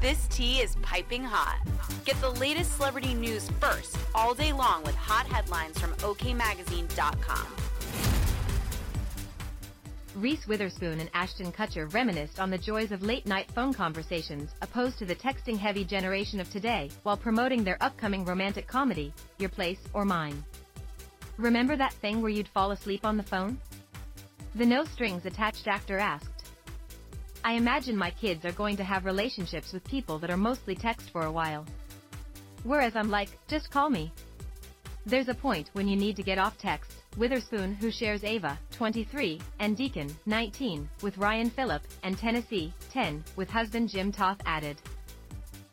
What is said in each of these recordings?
This tea is piping hot. Get the latest celebrity news first all day long with hot headlines from OKMagazine.com. Reese Witherspoon and Ashton Kutcher reminisced on the joys of late-night phone conversations opposed to the texting-heavy generation of today while promoting their upcoming romantic comedy, Your Place or Mine. Remember that thing where you'd fall asleep on the phone? The no-strings-attached actor asked. I imagine my kids are going to have relationships with people that are mostly text for a while. Whereas I'm like, just call me. There's a point when you need to get off text, Witherspoon who shares Ava, 23, and Deacon, 19, with Ryan Phillippe, and Tennessee, 10, with husband Jim Toth added.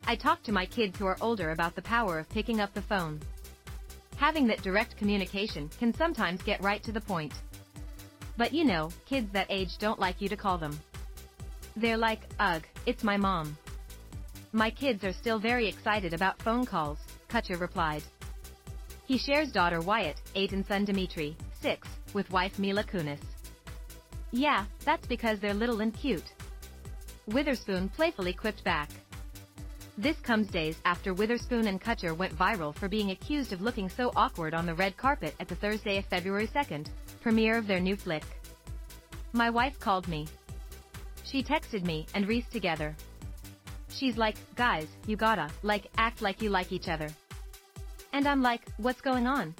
I talk to my kids who are older about the power of picking up the phone. Having that direct communication can sometimes get right to the point. But you know, kids that age don't like you to call them. They're like, ugh, it's my mom. My kids are still very excited about phone calls, Kutcher replied. He shares daughter Wyatt, 8 and son Dimitri, 6, with wife Mila Kunis. Yeah, that's because they're little and cute. Witherspoon playfully quipped back. This comes days after Witherspoon and Kutcher went viral for being accused of looking so awkward on the red carpet at the Thursday of February 2nd, premiere of their new flick. My wife called me. She texted me and Reese together. She's like, guys, you gotta, like, act like you like each other. And I'm like, what's going on?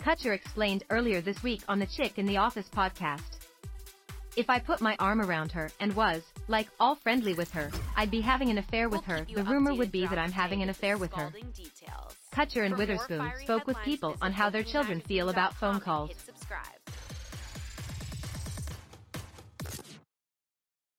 Kutcher explained earlier this week on the Chick in the Office podcast. If I put my arm around her and was, like, all friendly with her, I'd be having an affair with We'll her. The rumor would be that I'm having an affair with her. details. Kutcher and For Witherspoon spoke with people on how their children feel about phone calls.